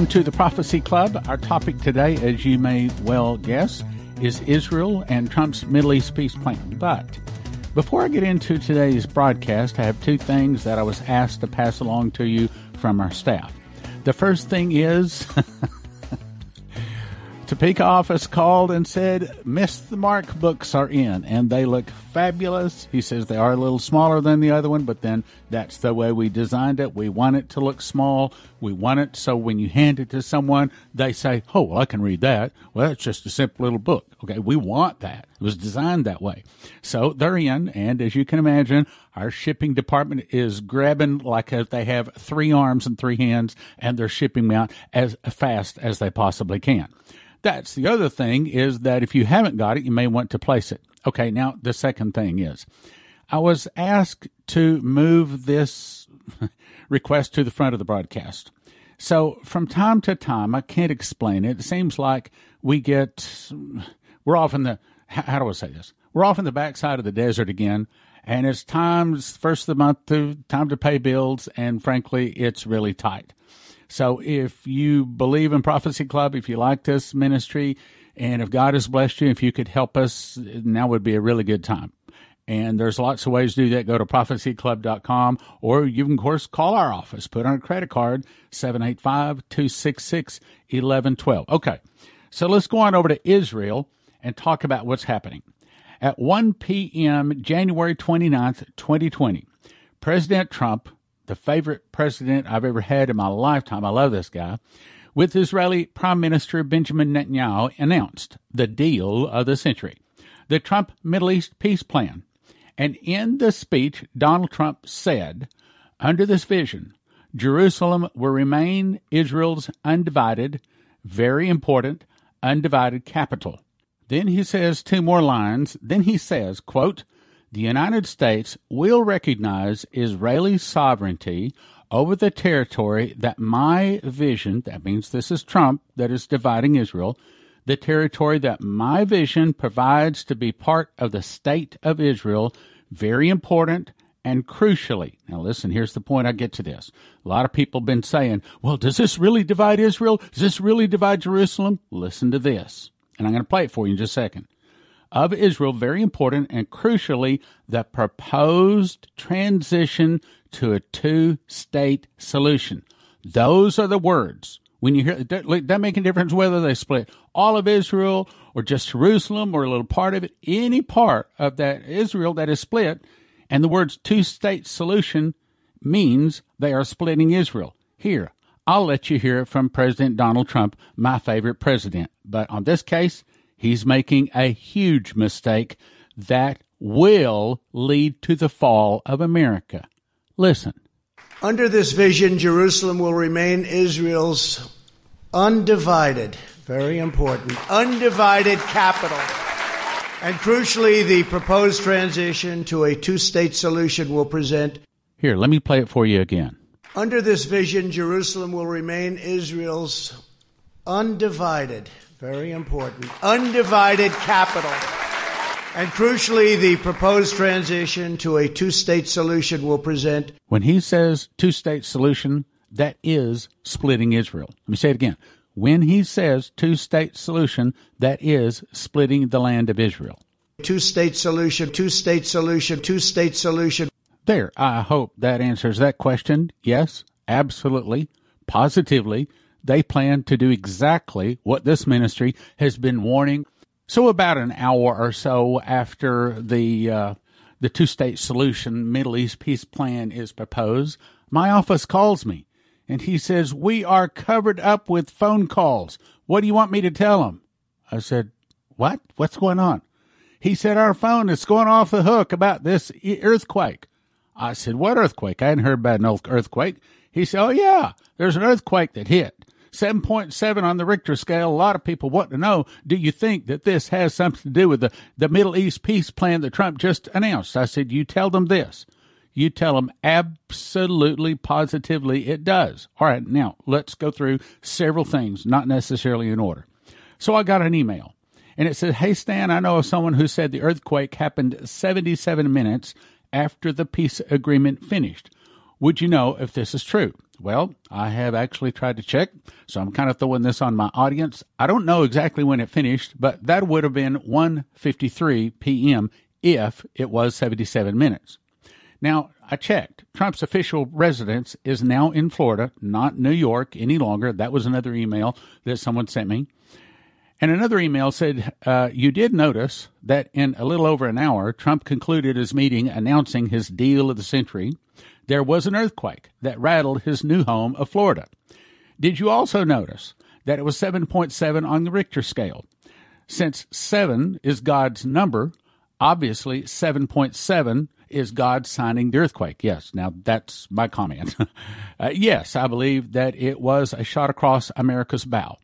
Welcome to the Prophecy Club. Our topic today, as you may well guess, is Israel and Trump's Middle East peace plan. But before I get into today's broadcast, I have two things that I was asked to pass along to you from our staff. The first thing is Topeka office called and said, Miss the Mark books are in and they look fabulous. He says they are a little smaller than the other one, but then that's the way we designed it. We want it to look small. We want it so when you hand it to someone, they say, Oh, well, I can read that. Well, it's just a simple little book. Okay. We want that. It was designed that way. So they're in. And as you can imagine, our shipping department is grabbing like if they have three arms and three hands and they're shipping them out as fast as they possibly can. That's the other thing is that if you haven't got it, you may want to place it. Okay, now the second thing is I was asked to move this request to the front of the broadcast. So from time to time, I can't explain it. It seems like we get, we're off in the, how do I say this? We're off in the backside of the desert again. And it's times first of the month to time to pay bills. And frankly, it's really tight. So if you believe in Prophecy Club, if you like this ministry, and if God has blessed you, if you could help us, now would be a really good time. And there's lots of ways to do that. Go to prophecyclub.com or you can, of course, call our office. Put on a credit card, 785 266 1112. Okay. So let's go on over to Israel and talk about what's happening. At 1 p.m., January 29th, 2020, President Trump the favorite president I've ever had in my lifetime. I love this guy. With Israeli Prime Minister Benjamin Netanyahu announced the deal of the century, the Trump Middle East peace plan. And in the speech, Donald Trump said, under this vision, Jerusalem will remain Israel's undivided, very important, undivided capital. Then he says two more lines. Then he says, quote, the United States will recognize Israeli sovereignty over the territory that my vision, that means this is Trump that is dividing Israel, the territory that my vision provides to be part of the state of Israel, very important and crucially. Now listen, here's the point I get to this. A lot of people have been saying, well, does this really divide Israel? Does this really divide Jerusalem? Listen to this. And I'm going to play it for you in just a second of Israel, very important, and crucially, the proposed transition to a two state solution. Those are the words. When you hear that, make a difference whether they split all of Israel or just Jerusalem or a little part of it, any part of that Israel that is split, and the words two state solution means they are splitting Israel. Here, I'll let you hear it from President Donald Trump, my favorite president. But on this case, he's making a huge mistake that will lead to the fall of America. Listen. Under this vision, Jerusalem will remain Israel's undivided, very important, undivided capital. And crucially, the proposed transition to a two state solution will present. Here, let me play it for you again. Under this vision, Jerusalem will remain Israel's undivided, very important. Undivided capital. And crucially, the proposed transition to a two state solution will present. When he says two state solution, that is splitting Israel. Let me say it again. When he says two state solution, that is splitting the land of Israel. Two state solution, two state solution, two state solution. There, I hope that answers that question. Yes, absolutely, positively they plan to do exactly what this ministry has been warning. So, about an hour or so after the uh, the two state solution Middle East peace plan is proposed, my office calls me and he says, "We are covered up with phone calls. What do you want me to tell them?" I said, "What? What's going on?" He said, "Our phone is going off the hook about this earthquake." I said, "What earthquake? I hadn't heard about an earthquake." He said, "Oh yeah, there's an earthquake that hit." 7.7 on the Richter scale. A lot of people want to know, do you think that this has something to do with the, the Middle East peace plan that Trump just announced? I said, you tell them this. You tell them absolutely, positively it does. All right, now let's go through several things, not necessarily in order. So I got an email and it said, Hey, Stan, I know of someone who said the earthquake happened 77 minutes after the peace agreement finished. Would you know if this is true? Well, I have actually tried to check, so I'm kind of throwing this on my audience. I don't know exactly when it finished, but that would have been 1:53 p.m. if it was 77 minutes. Now, I checked. Trump's official residence is now in Florida, not New York any longer. That was another email that someone sent me. And another email said, uh, You did notice that in a little over an hour, Trump concluded his meeting announcing his deal of the century. There was an earthquake that rattled his new home of Florida. Did you also notice that it was 7.7 on the Richter scale? Since 7 is God's number, obviously 7.7 is God signing the earthquake. Yes, now that's my comment. uh, yes, I believe that it was a shot across America's bow.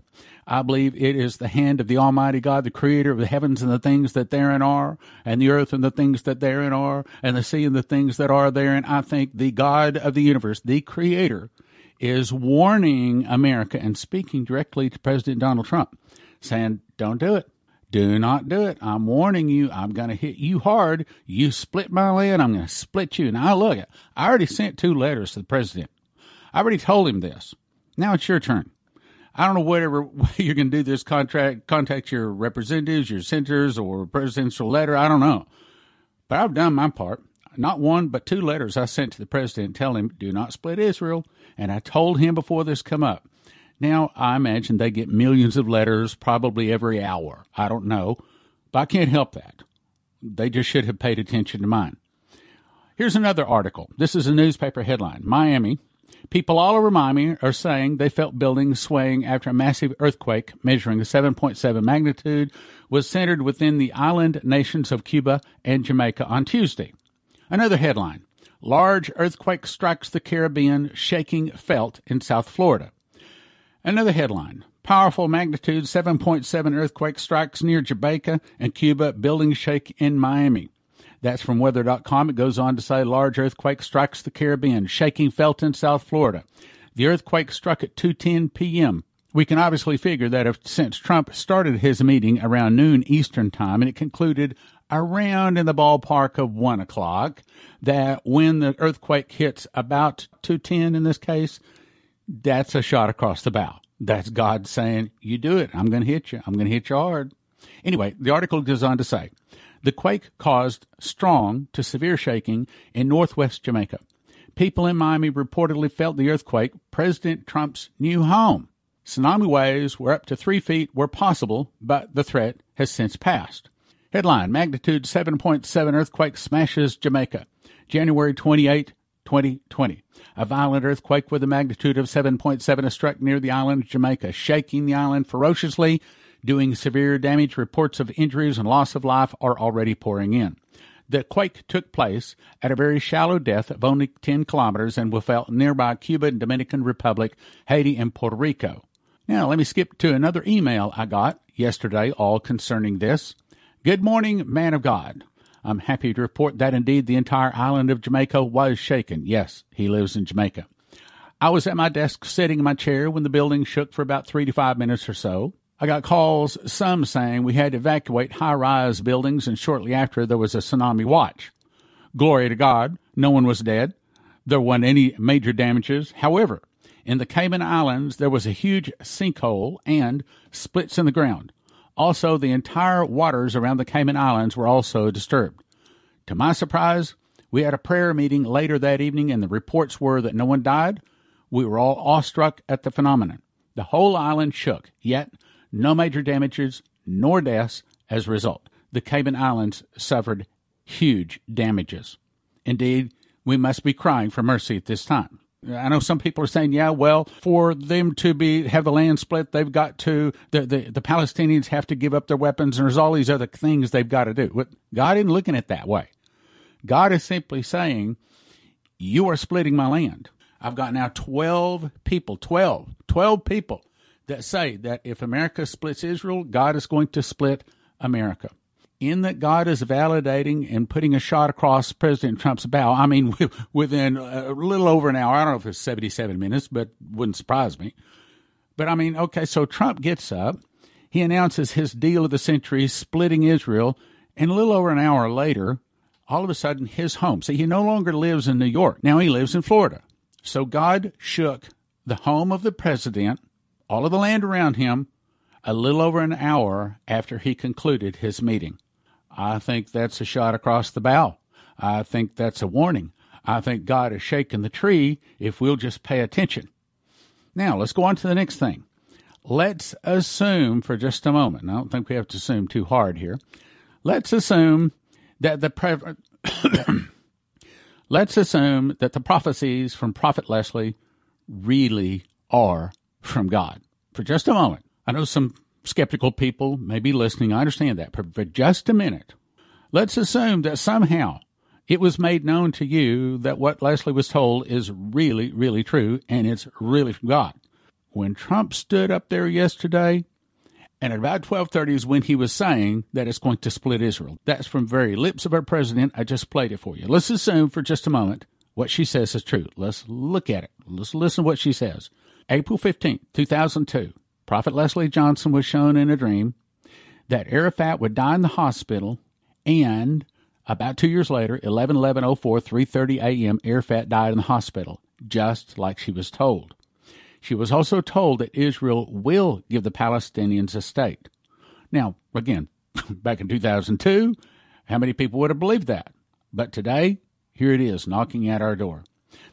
I believe it is the hand of the Almighty God, the creator of the heavens and the things that therein are, and the earth and the things that therein are, and the sea and the things that are therein. I think the God of the universe, the creator, is warning America and speaking directly to President Donald Trump, saying, Don't do it. Do not do it. I'm warning you. I'm going to hit you hard. You split my land. I'm going to split you. Now, look, I already sent two letters to the president. I already told him this. Now it's your turn. I don't know whatever way you're going to do this contract, contact your representatives, your senators, or presidential letter. I don't know. But I've done my part. Not one, but two letters I sent to the president telling him, do not split Israel. And I told him before this come up. Now, I imagine they get millions of letters probably every hour. I don't know. But I can't help that. They just should have paid attention to mine. Here's another article. This is a newspaper headline Miami, People all over Miami are saying they felt buildings swaying after a massive earthquake measuring a 7.7 magnitude was centered within the island nations of Cuba and Jamaica on Tuesday. Another headline Large earthquake strikes the Caribbean, shaking felt in South Florida. Another headline Powerful magnitude 7.7 earthquake strikes near Jamaica and Cuba, buildings shake in Miami. That's from weather.com. It goes on to say large earthquake strikes the Caribbean, shaking felt in South Florida. The earthquake struck at 2:10 p.m. We can obviously figure that if since Trump started his meeting around noon Eastern time and it concluded around in the ballpark of one o'clock, that when the earthquake hits about 210 in this case, that's a shot across the bow. That's God saying, You do it. I'm going to hit you. I'm going to hit you hard. Anyway, the article goes on to say the quake caused strong to severe shaking in northwest Jamaica. People in Miami reportedly felt the earthquake, President Trump's new home. Tsunami waves were up to three feet where possible, but the threat has since passed. Headline Magnitude 7.7 earthquake smashes Jamaica. January 28, 2020. A violent earthquake with a magnitude of 7.7 has struck near the island of Jamaica, shaking the island ferociously doing severe damage. Reports of injuries and loss of life are already pouring in. The quake took place at a very shallow depth of only 10 kilometers and was felt nearby Cuba Dominican Republic, Haiti, and Puerto Rico. Now, let me skip to another email I got yesterday, all concerning this. Good morning, man of God. I'm happy to report that indeed the entire island of Jamaica was shaken. Yes, he lives in Jamaica. I was at my desk sitting in my chair when the building shook for about three to five minutes or so. I got calls, some saying we had to evacuate high rise buildings, and shortly after there was a tsunami watch. Glory to God, no one was dead. There weren't any major damages. However, in the Cayman Islands, there was a huge sinkhole and splits in the ground. Also, the entire waters around the Cayman Islands were also disturbed. To my surprise, we had a prayer meeting later that evening, and the reports were that no one died. We were all awestruck at the phenomenon. The whole island shook, yet no major damages nor deaths as a result. The Cayman Islands suffered huge damages. Indeed, we must be crying for mercy at this time. I know some people are saying, yeah, well, for them to be have the land split, they've got to the, the, the Palestinians have to give up their weapons, and there's all these other things they've got to do. But God isn't looking at it that way. God is simply saying, you are splitting my land. I've got now 12 people, 12, 12 people that say that if America splits Israel, God is going to split America. In that God is validating and putting a shot across President Trump's bow. I mean, within a little over an hour. I don't know if it's 77 minutes, but wouldn't surprise me. But I mean, okay, so Trump gets up. He announces his deal of the century, splitting Israel. And a little over an hour later, all of a sudden, his home. See, he no longer lives in New York. Now he lives in Florida. So God shook the home of the president, all of the land around him, a little over an hour after he concluded his meeting. I think that's a shot across the bow. I think that's a warning. I think God is shaking the tree if we'll just pay attention. Now, let's go on to the next thing. Let's assume for just a moment, I don't think we have to assume too hard here. Let's assume that the pre- let's assume that the prophecies from Prophet Leslie really are from God. For just a moment. I know some skeptical people may be listening. I understand that. But for just a minute, let's assume that somehow it was made known to you that what Leslie was told is really, really true and it's really from God. When Trump stood up there yesterday, and at about 12:30 is when he was saying that it's going to split Israel. That's from very lips of our president. I just played it for you. Let's assume for just a moment what she says is true. Let's look at it. Let's listen to what she says. April 15th, 2002. Prophet Leslie Johnson was shown in a dream that Arafat would die in the hospital and about two years later, 11 11 04, 3.30 a.m., Arafat died in the hospital, just like she was told. She was also told that Israel will give the Palestinians a state. Now, again, back in 2002, how many people would have believed that? But today, here it is, knocking at our door.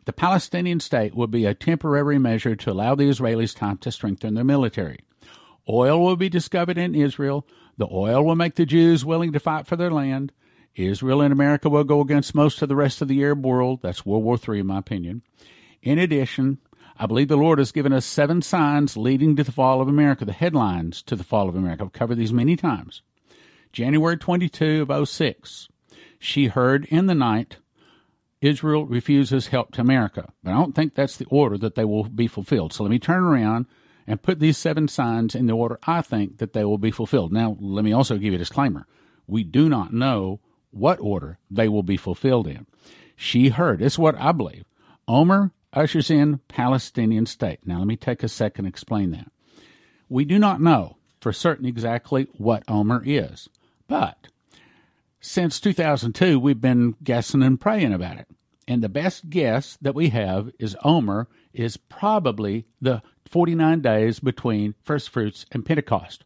The Palestinian state will be a temporary measure to allow the Israelis time to strengthen their military. Oil will be discovered in Israel. The oil will make the Jews willing to fight for their land. Israel and America will go against most of the rest of the Arab world. That's World War III, in my opinion. In addition, I believe the Lord has given us seven signs leading to the fall of America, the headlines to the fall of America. I've covered these many times. January 22 of 06. She heard in the night, Israel refuses help to America. But I don't think that's the order that they will be fulfilled. So let me turn around and put these seven signs in the order I think that they will be fulfilled. Now, let me also give you a disclaimer. We do not know what order they will be fulfilled in. She heard, it's what I believe. Omer ushers in Palestinian state. Now, let me take a second to explain that. We do not know for certain exactly what Omer is, but since 2002, we've been guessing and praying about it. And the best guess that we have is Omer is probably the 49 days between first fruits and Pentecost.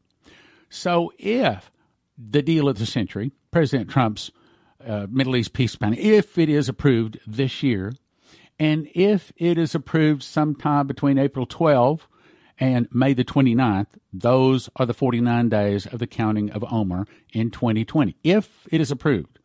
So if the deal of the century, President Trump's uh, Middle East peace plan, if it is approved this year, and if it is approved sometime between April 12 and May the 29th, those are the 49 days of the counting of Omer in 2020. If it is approved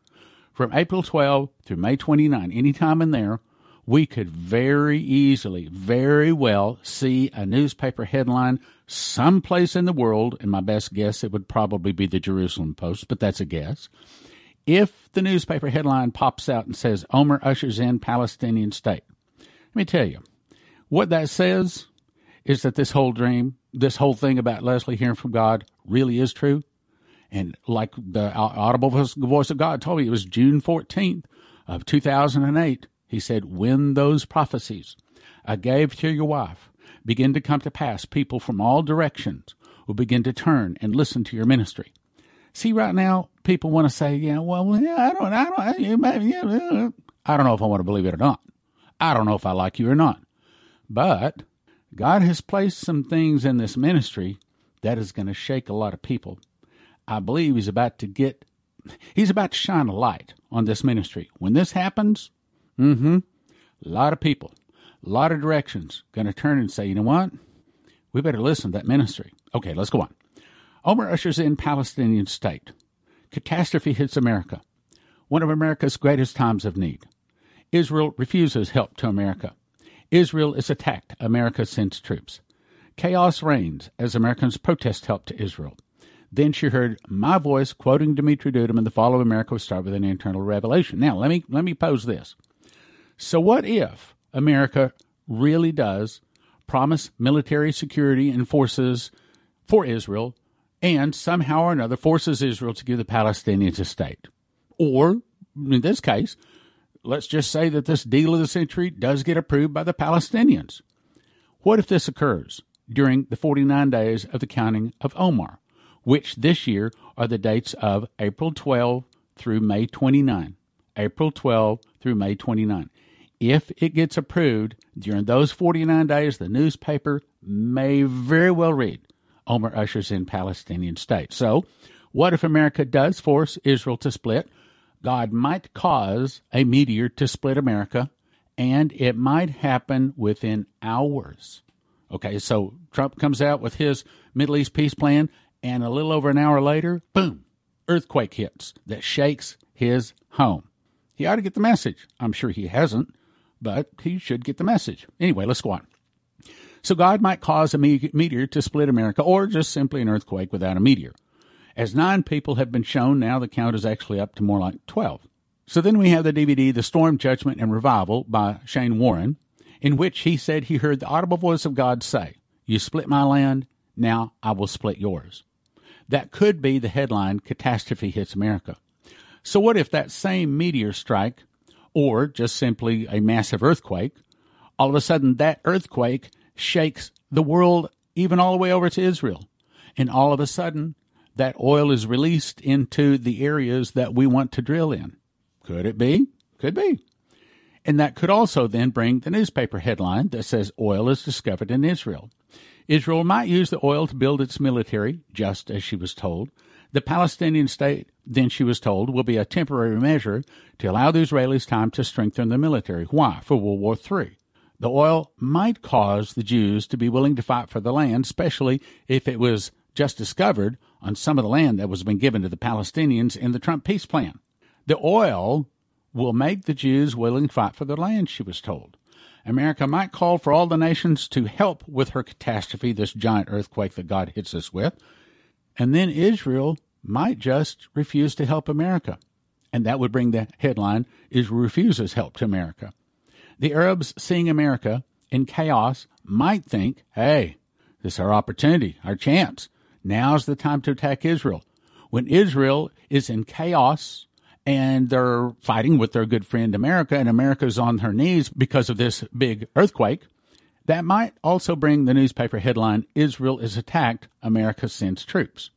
from April 12 through May 29, anytime in there, we could very easily, very well see a newspaper headline someplace in the world, and my best guess it would probably be the Jerusalem Post, but that's a guess. If the newspaper headline pops out and says Omer ushers in Palestinian state, let me tell you, what that says is that this whole dream, this whole thing about Leslie hearing from God really is true. And like the audible voice of God told me, it was June 14th of 2008. He said, when those prophecies I gave to your wife begin to come to pass, people from all directions will begin to turn and listen to your ministry. See, right now, people want to say, yeah, well, yeah, I don't, I don't, I, yeah, I don't know if I want to believe it or not. I don't know if I like you or not. But God has placed some things in this ministry that is going to shake a lot of people. I believe He's about to get, He's about to shine a light on this ministry. When this happens, mm-hmm, a lot of people, a lot of directions going to turn and say, you know what? We better listen to that ministry. Okay, let's go on. Omer ushers in Palestinian state. Catastrophe hits America. One of America's greatest times of need. Israel refuses help to America. Israel is attacked. America sends troops. Chaos reigns as Americans protest help to Israel. Then she heard my voice quoting Dumitru Duduman, the fall of America will start with an internal revelation. Now, let me, let me pose this. So, what if America really does promise military security and forces for Israel and somehow or another forces Israel to give the Palestinians a state? Or, in this case, let's just say that this deal of the century does get approved by the Palestinians. What if this occurs during the 49 days of the counting of Omer, which this year are the dates of April 12 through May 29? April 12 through May 29. if it gets approved during those 49 days, the newspaper may very well read Omer ushers in Palestinian state. So, what if America does force Israel to split? God might cause a meteor to split America, and it might happen within hours. Okay, so Trump comes out with his Middle East peace plan, and a little over an hour later, boom, earthquake hits that shakes his home. He ought to get the message. I'm sure he hasn't, but he should get the message. Anyway, let's go on. So God might cause a meteor to split America, or just simply an earthquake without a meteor. As nine people have been shown, now the count is actually up to more like 12. So then we have the DVD, The Storm, Judgment, and Revival by Shane Warren, in which he said he heard the audible voice of God say, You split my land, now I will split yours. That could be the headline Catastrophe Hits America. So, what if that same meteor strike, or just simply a massive earthquake, all of a sudden that earthquake shakes the world even all the way over to Israel? And all of a sudden, that oil is released into the areas that we want to drill in. Could it be? Could be. And that could also then bring the newspaper headline that says oil is discovered in Israel. Israel might use the oil to build its military, just as she was told. The Palestinian state, then she was told, will be a temporary measure to allow the Israelis time to strengthen their military. Why? For World War III. The oil might cause the Jews to be willing to fight for the land, especially if it was just discovered on some of the land that was been given to the Palestinians in the Trump peace plan. The oil will make the Jews willing to fight for their land, she was told. America might call for all the nations to help with her catastrophe, this giant earthquake that God hits us with. And then Israel might just refuse to help America. And that would bring the headline Israel refuses help to America. The Arabs seeing America in chaos might think, hey, this is our opportunity, our chance. Now's the time to attack Israel. When Israel is in chaos and they're fighting with their good friend America, and America's on her knees because of this big earthquake, that might also bring the newspaper headline Israel is attacked, America sends troops.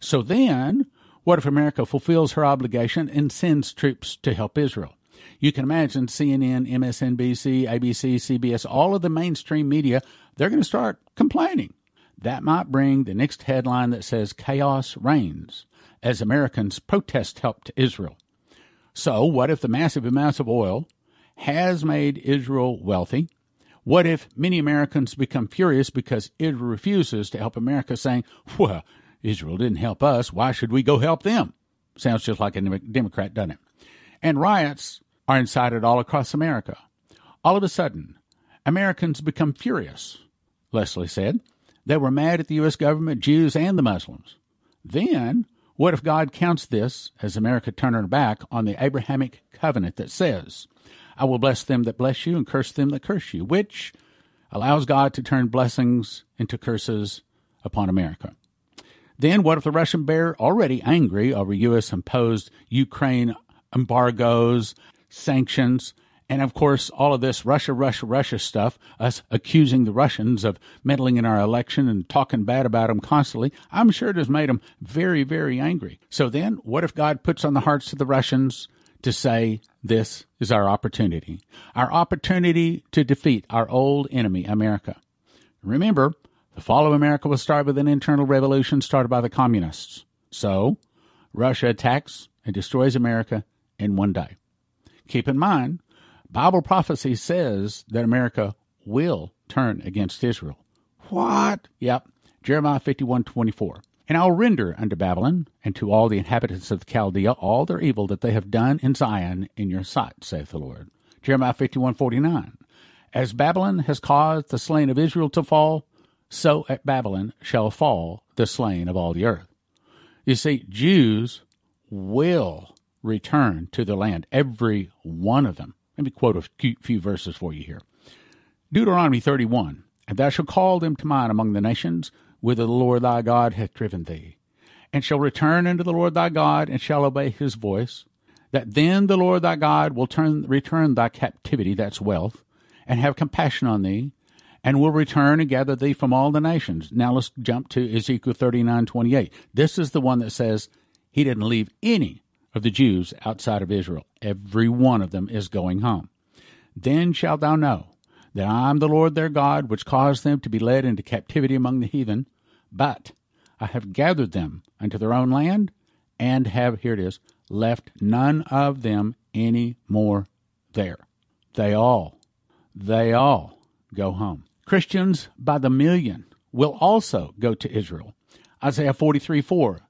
So then, what if America fulfills her obligation and sends troops to help Israel? You can imagine CNN, MSNBC, ABC, CBS, all of the mainstream media, they're going to start complaining. That might bring the next headline that says Chaos Reigns as Americans protest help to Israel. So, what if the massive amounts of oil has made Israel wealthy? What if many Americans become furious because Israel refuses to help America, saying, Well, Israel didn't help us. Why should we go help them? Sounds just like a Democrat, doesn't it? And riots are incited all across America. All of a sudden, Americans become furious, Leslie said. They were mad at the U.S. government, Jews, and the Muslims. Then, what if God counts this as America turning her back on the Abrahamic covenant that says, I will bless them that bless you and curse them that curse you, which allows God to turn blessings into curses upon America? Then, what if the Russian bear, already angry over U.S. imposed Ukraine embargoes, sanctions, and of course, all of this Russia, Russia, Russia stuff, us accusing the Russians of meddling in our election and talking bad about them constantly, I'm sure it has made them very, very angry. So then, what if God puts on the hearts of the Russians to say, this is our opportunity? Our opportunity to defeat our old enemy, America. Remember, the fall of America will start with an internal revolution started by the communists. So, Russia attacks and destroys America in one day. Keep in mind, Bible prophecy says that America will turn against Israel. What? Yep. Jeremiah 51 24. And I'll render unto Babylon and to all the inhabitants of Chaldea all their evil that they have done in Zion in your sight, saith the Lord. Jeremiah 51 49. As Babylon has caused the slain of Israel to fall, so at Babylon shall fall the slain of all the earth. You see, Jews will return to the land, every one of them. Let me quote a few verses for you here. Deuteronomy 31 And thou shalt call them to mind among the nations, whither the Lord thy God hath driven thee, and shall return unto the Lord thy God, and shall obey his voice, that then the Lord thy God will turn, return thy captivity, that's wealth, and have compassion on thee, and will return and gather thee from all the nations. Now let's jump to Ezekiel 39 28. This is the one that says he didn't leave any of the Jews outside of Israel. Every one of them is going home. Then shalt thou know that I am the Lord their God, which caused them to be led into captivity among the heathen. But I have gathered them unto their own land, and have, here it is, left none of them any more there. They all, they all go home. Christians by the million will also go to Israel. Isaiah 43 4.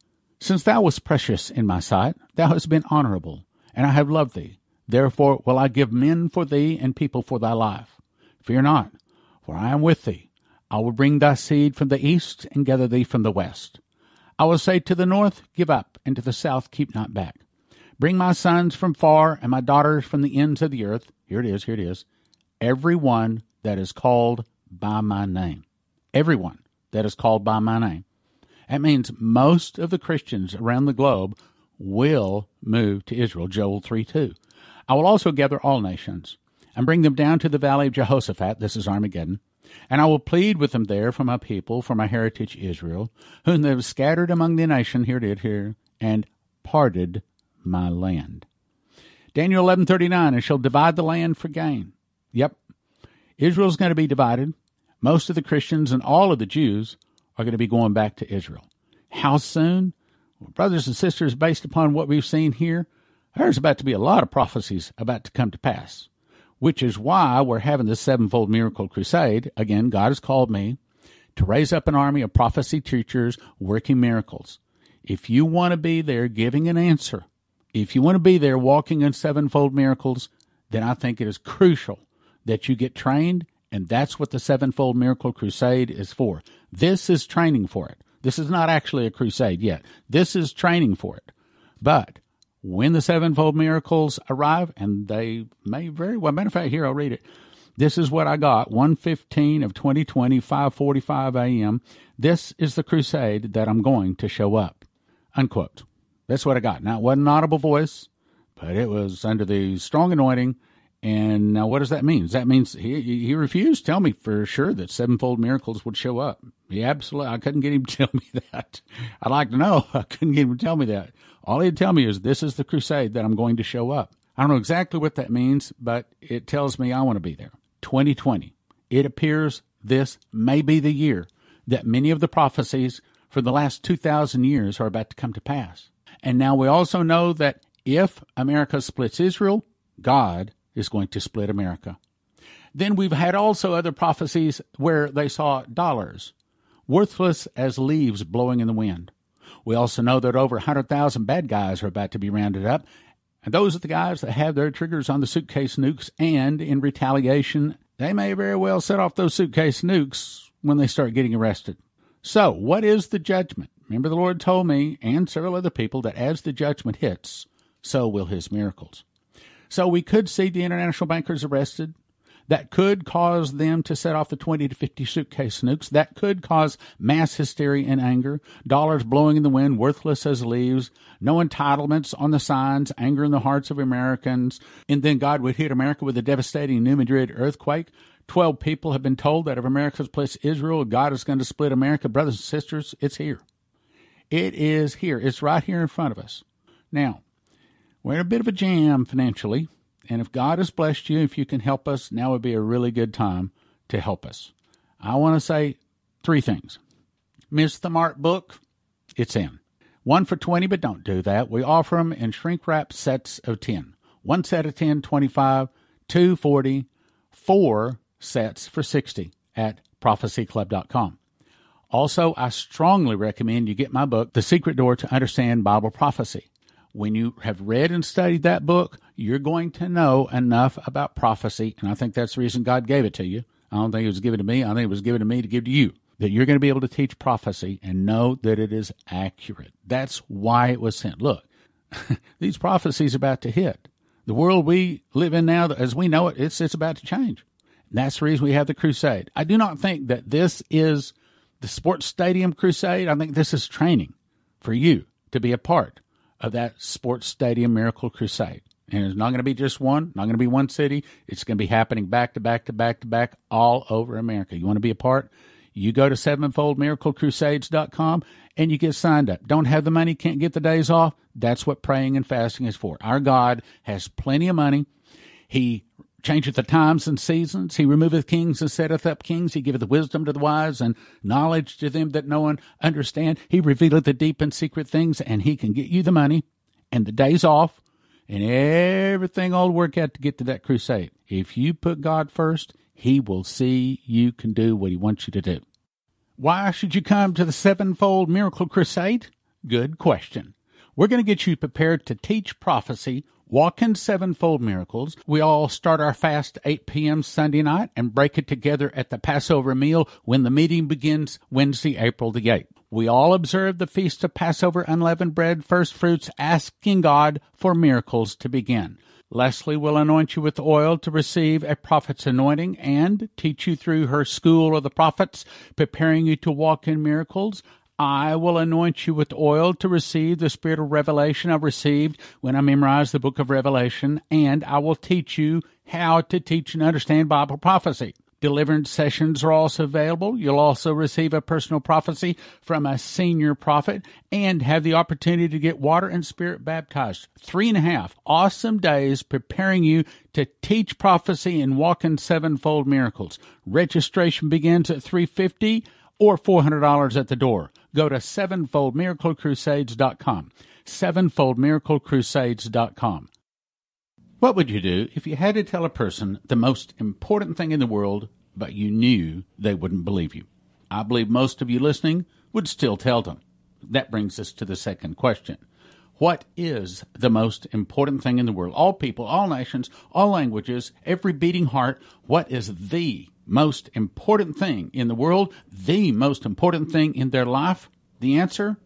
Since thou wast precious in my sight, thou hast been honorable, and I have loved thee. Therefore will I give men for thee and people for thy life. Fear not, for I am with thee. I will bring thy seed from the east and gather thee from the west. I will say to the north, Give up, and to the south, Keep not back. Bring my sons from far and my daughters from the ends of the earth. Here it is, here it is. Every one that is called by my name. Everyone that is called by my name. That means most of the Christians around the globe will move to Israel. Joel 3 2. I will also gather all nations and bring them down to the valley of Jehoshaphat. This is Armageddon. And I will plead with them there for my people, for my heritage Israel, whom they have scattered among the nation, here it is, here, and parted my land. Daniel 11:39 and shall divide the land for gain. Yep. Israel's going to be divided. Most of the Christians and all of the Jews are going to be going back to Israel. How soon? Well, brothers and sisters, based upon what we've seen here, there's about to be a lot of prophecies about to come to pass, which is why we're having this sevenfold miracle crusade. Again, God has called me to raise up an army of prophecy teachers working miracles. If you want to be there giving an answer, if you want to be there walking in sevenfold miracles, then I think it is crucial that you get trained, and that's what the sevenfold miracle crusade is for. This is training for it. This is not actually a crusade yet. This is training for it. But when the sevenfold miracles arrive, and they may very well, matter of fact, here I'll read it. This is what I got, 115 of 2020, 545 a.m. This is the crusade that I'm going to show up. Unquote. That's what I got. Now, it wasn't an audible voice, but it was under the strong anointing. And now, what does that mean? That means he he refused to tell me for sure that sevenfold miracles would show up. He absolutely, I couldn't get him to tell me that. I'd like to know. I couldn't get him to tell me that. All he'd tell me is, "This is the crusade that I'm going to show up." I don't know exactly what that means, but it tells me I want to be there. 2020. It appears this may be the year that many of the prophecies for the last 2,000 years are about to come to pass. And now we also know that if America splits Israel, God is going to split America. Then we've had also other prophecies where they saw dollars, worthless as leaves blowing in the wind. We also know that over 100,000 bad guys are about to be rounded up, and those are the guys that have their triggers on the suitcase nukes, and in retaliation, they may very well set off those suitcase nukes when they start getting arrested. So, what is the judgment? Remember, the Lord told me and several other people that as the judgment hits, so will his miracles. So we could see the international bankers arrested. That could cause them to set off the 20 to 50 suitcase nukes. That could cause mass hysteria and anger, dollars blowing in the wind, worthless as leaves, no entitlements on the signs, anger in the hearts of Americans. And then God would hit America with a devastating New Madrid earthquake. 12 people have been told that if America's place Israel, God is going to split America. Brothers and sisters, it's here. It is here. It's right here in front of us. Now, we're in a bit of a jam financially, and if God has blessed you, if you can help us, now would be a really good time to help us. I want to say three things. Miss the Mark book? It's in. One for 20, but don't do that. We offer them in shrink wrap sets of 10. One set of 10, 25, two, 40, four sets for 60 at prophecyclub.com. Also, I strongly recommend you get my book, The Secret Door to Understand Bible Prophecy. When you have read and studied that book, you're going to know enough about prophecy, and I think that's the reason God gave it to you. I don't think it was given to me, I think it was given to me to give to you. That you're going to be able to teach prophecy and know that it is accurate. That's why it was sent. Look, these prophecies about to hit. The world we live in now, as we know it, it's, it's about to change. And that's the reason we have the crusade. I do not think that this is the sports stadium crusade, I think this is training for you to be a part of that sports stadium miracle crusade. And it's not going to be just one, not going to be one city. It's going to be happening back to back to back to back all over America. You want to be a part? You go to sevenfoldmiraclecrusades.com and you get signed up. Don't have the money, can't get the days off. That's what praying and fasting is for. Our God has plenty of money. He changeth the times and seasons. He removeth kings and setteth up kings. He giveth wisdom to the wise and knowledge to them that no one understand. He revealeth the deep and secret things, and he can get you the money and the days off and everything all work out to get to that crusade. If you put God first, he will see you can do what he wants you to do. Why should you come to the sevenfold miracle crusade? Good question. We're going to get you prepared to teach prophecy, walk in sevenfold miracles. We all start our fast 8 p.m. Sunday night and break it together at the Passover meal when the meeting begins Wednesday, April the 8th. We all observe the feast of Passover unleavened bread, first fruits, asking God for miracles to begin. Leslie will anoint you with oil to receive a prophet's anointing and teach you through her school of the prophets, preparing you to walk in miracles. I will anoint you with oil to receive the spirit of revelation I received when I memorized the book of Revelation, and I will teach you how to teach and understand Bible prophecy. Deliverance sessions are also available. You'll also receive a personal prophecy from a senior prophet and have the opportunity to get water and spirit baptized. Three and a half awesome days preparing you to teach prophecy and walk in sevenfold miracles. Registration begins at 350 or $400 at the door. Go to sevenfoldmiraclecrusades.com. Sevenfoldmiraclecrusades.com. What would you do if you had to tell a person the most important thing in the world, but you knew they wouldn't believe you? I believe most of you listening would still tell them. That brings us to the second question. What is the most important thing in the world? All people, all nations, all languages, every beating heart, what is the most important thing in the world? The most important thing in their life? The answer?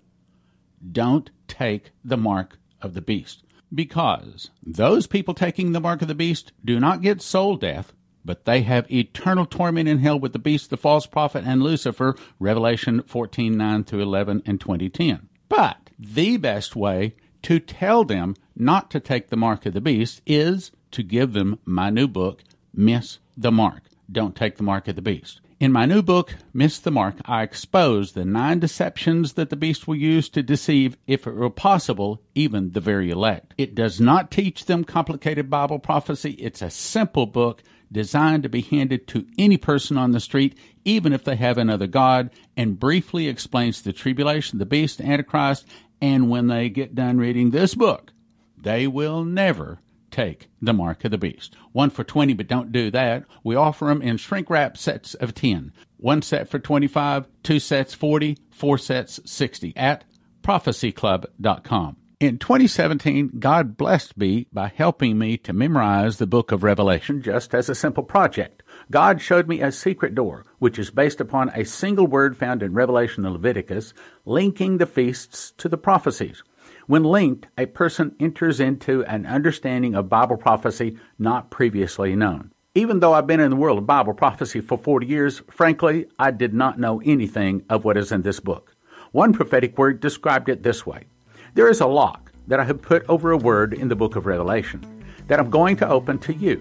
Don't take the mark of the beast because those people taking the mark of the beast do not get soul death, but they have eternal torment in hell with the beast, the false prophet, and Lucifer, Revelation 14 9 through 11 and 2010. But the best way to tell them not to take the mark of the beast is to give them my new book, Miss the Mark. Don't take the mark of the beast. In my new book, Miss the Mark, I expose the nine deceptions that the beast will use to deceive, if it were possible, even the very elect. It does not teach them complicated Bible prophecy. It's a simple book designed to be handed to any person on the street, even if they have another God, and briefly explains the tribulation, the beast, Antichrist, and when they get done reading this book, they will never take the mark of the beast. One for 20, but don't do that. We offer them in shrink wrap sets of 10. One set for 25, two sets 40, four sets 60 at prophecyclub.com. In 2017, God blessed me by helping me to memorize the book of Revelation just as a simple project. God showed me a secret door, which is based upon a single word found in Revelation and Leviticus, linking the feasts to the prophecies. When linked, a person enters into an understanding of Bible prophecy not previously known. Even though I've been in the world of Bible prophecy for 40 years, frankly, I did not know anything of what is in this book. One prophetic word described it this way There is a lock that I have put over a word in the book of Revelation that I'm going to open to you.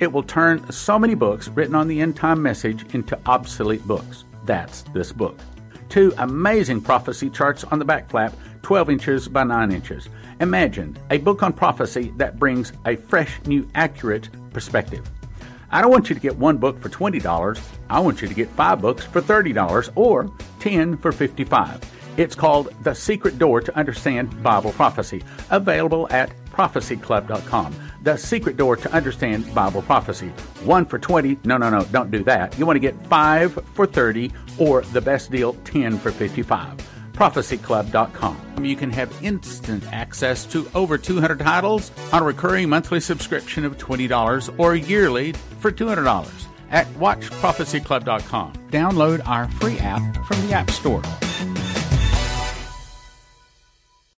It will turn so many books written on the end time message into obsolete books. That's this book. Two amazing prophecy charts on the back flap 12 inches by 9 inches. Imagine a book on prophecy that brings a fresh, new, accurate perspective. I don't want you to get one book for $20. I want you to get five books for $30 or 10 for 55. It's called The Secret Door to Understand Bible Prophecy, available at prophecyclub.com. The Secret Door to Understand Bible Prophecy. One for 20. No, no, no, don't do that. You want to get five for 30 or the best deal, 10 for 55 prophecyclub.com. You can have instant access to over 200 titles on a recurring monthly subscription of $20 or yearly for $200 at watchprophecyclub.com. Download our free app from the App Store.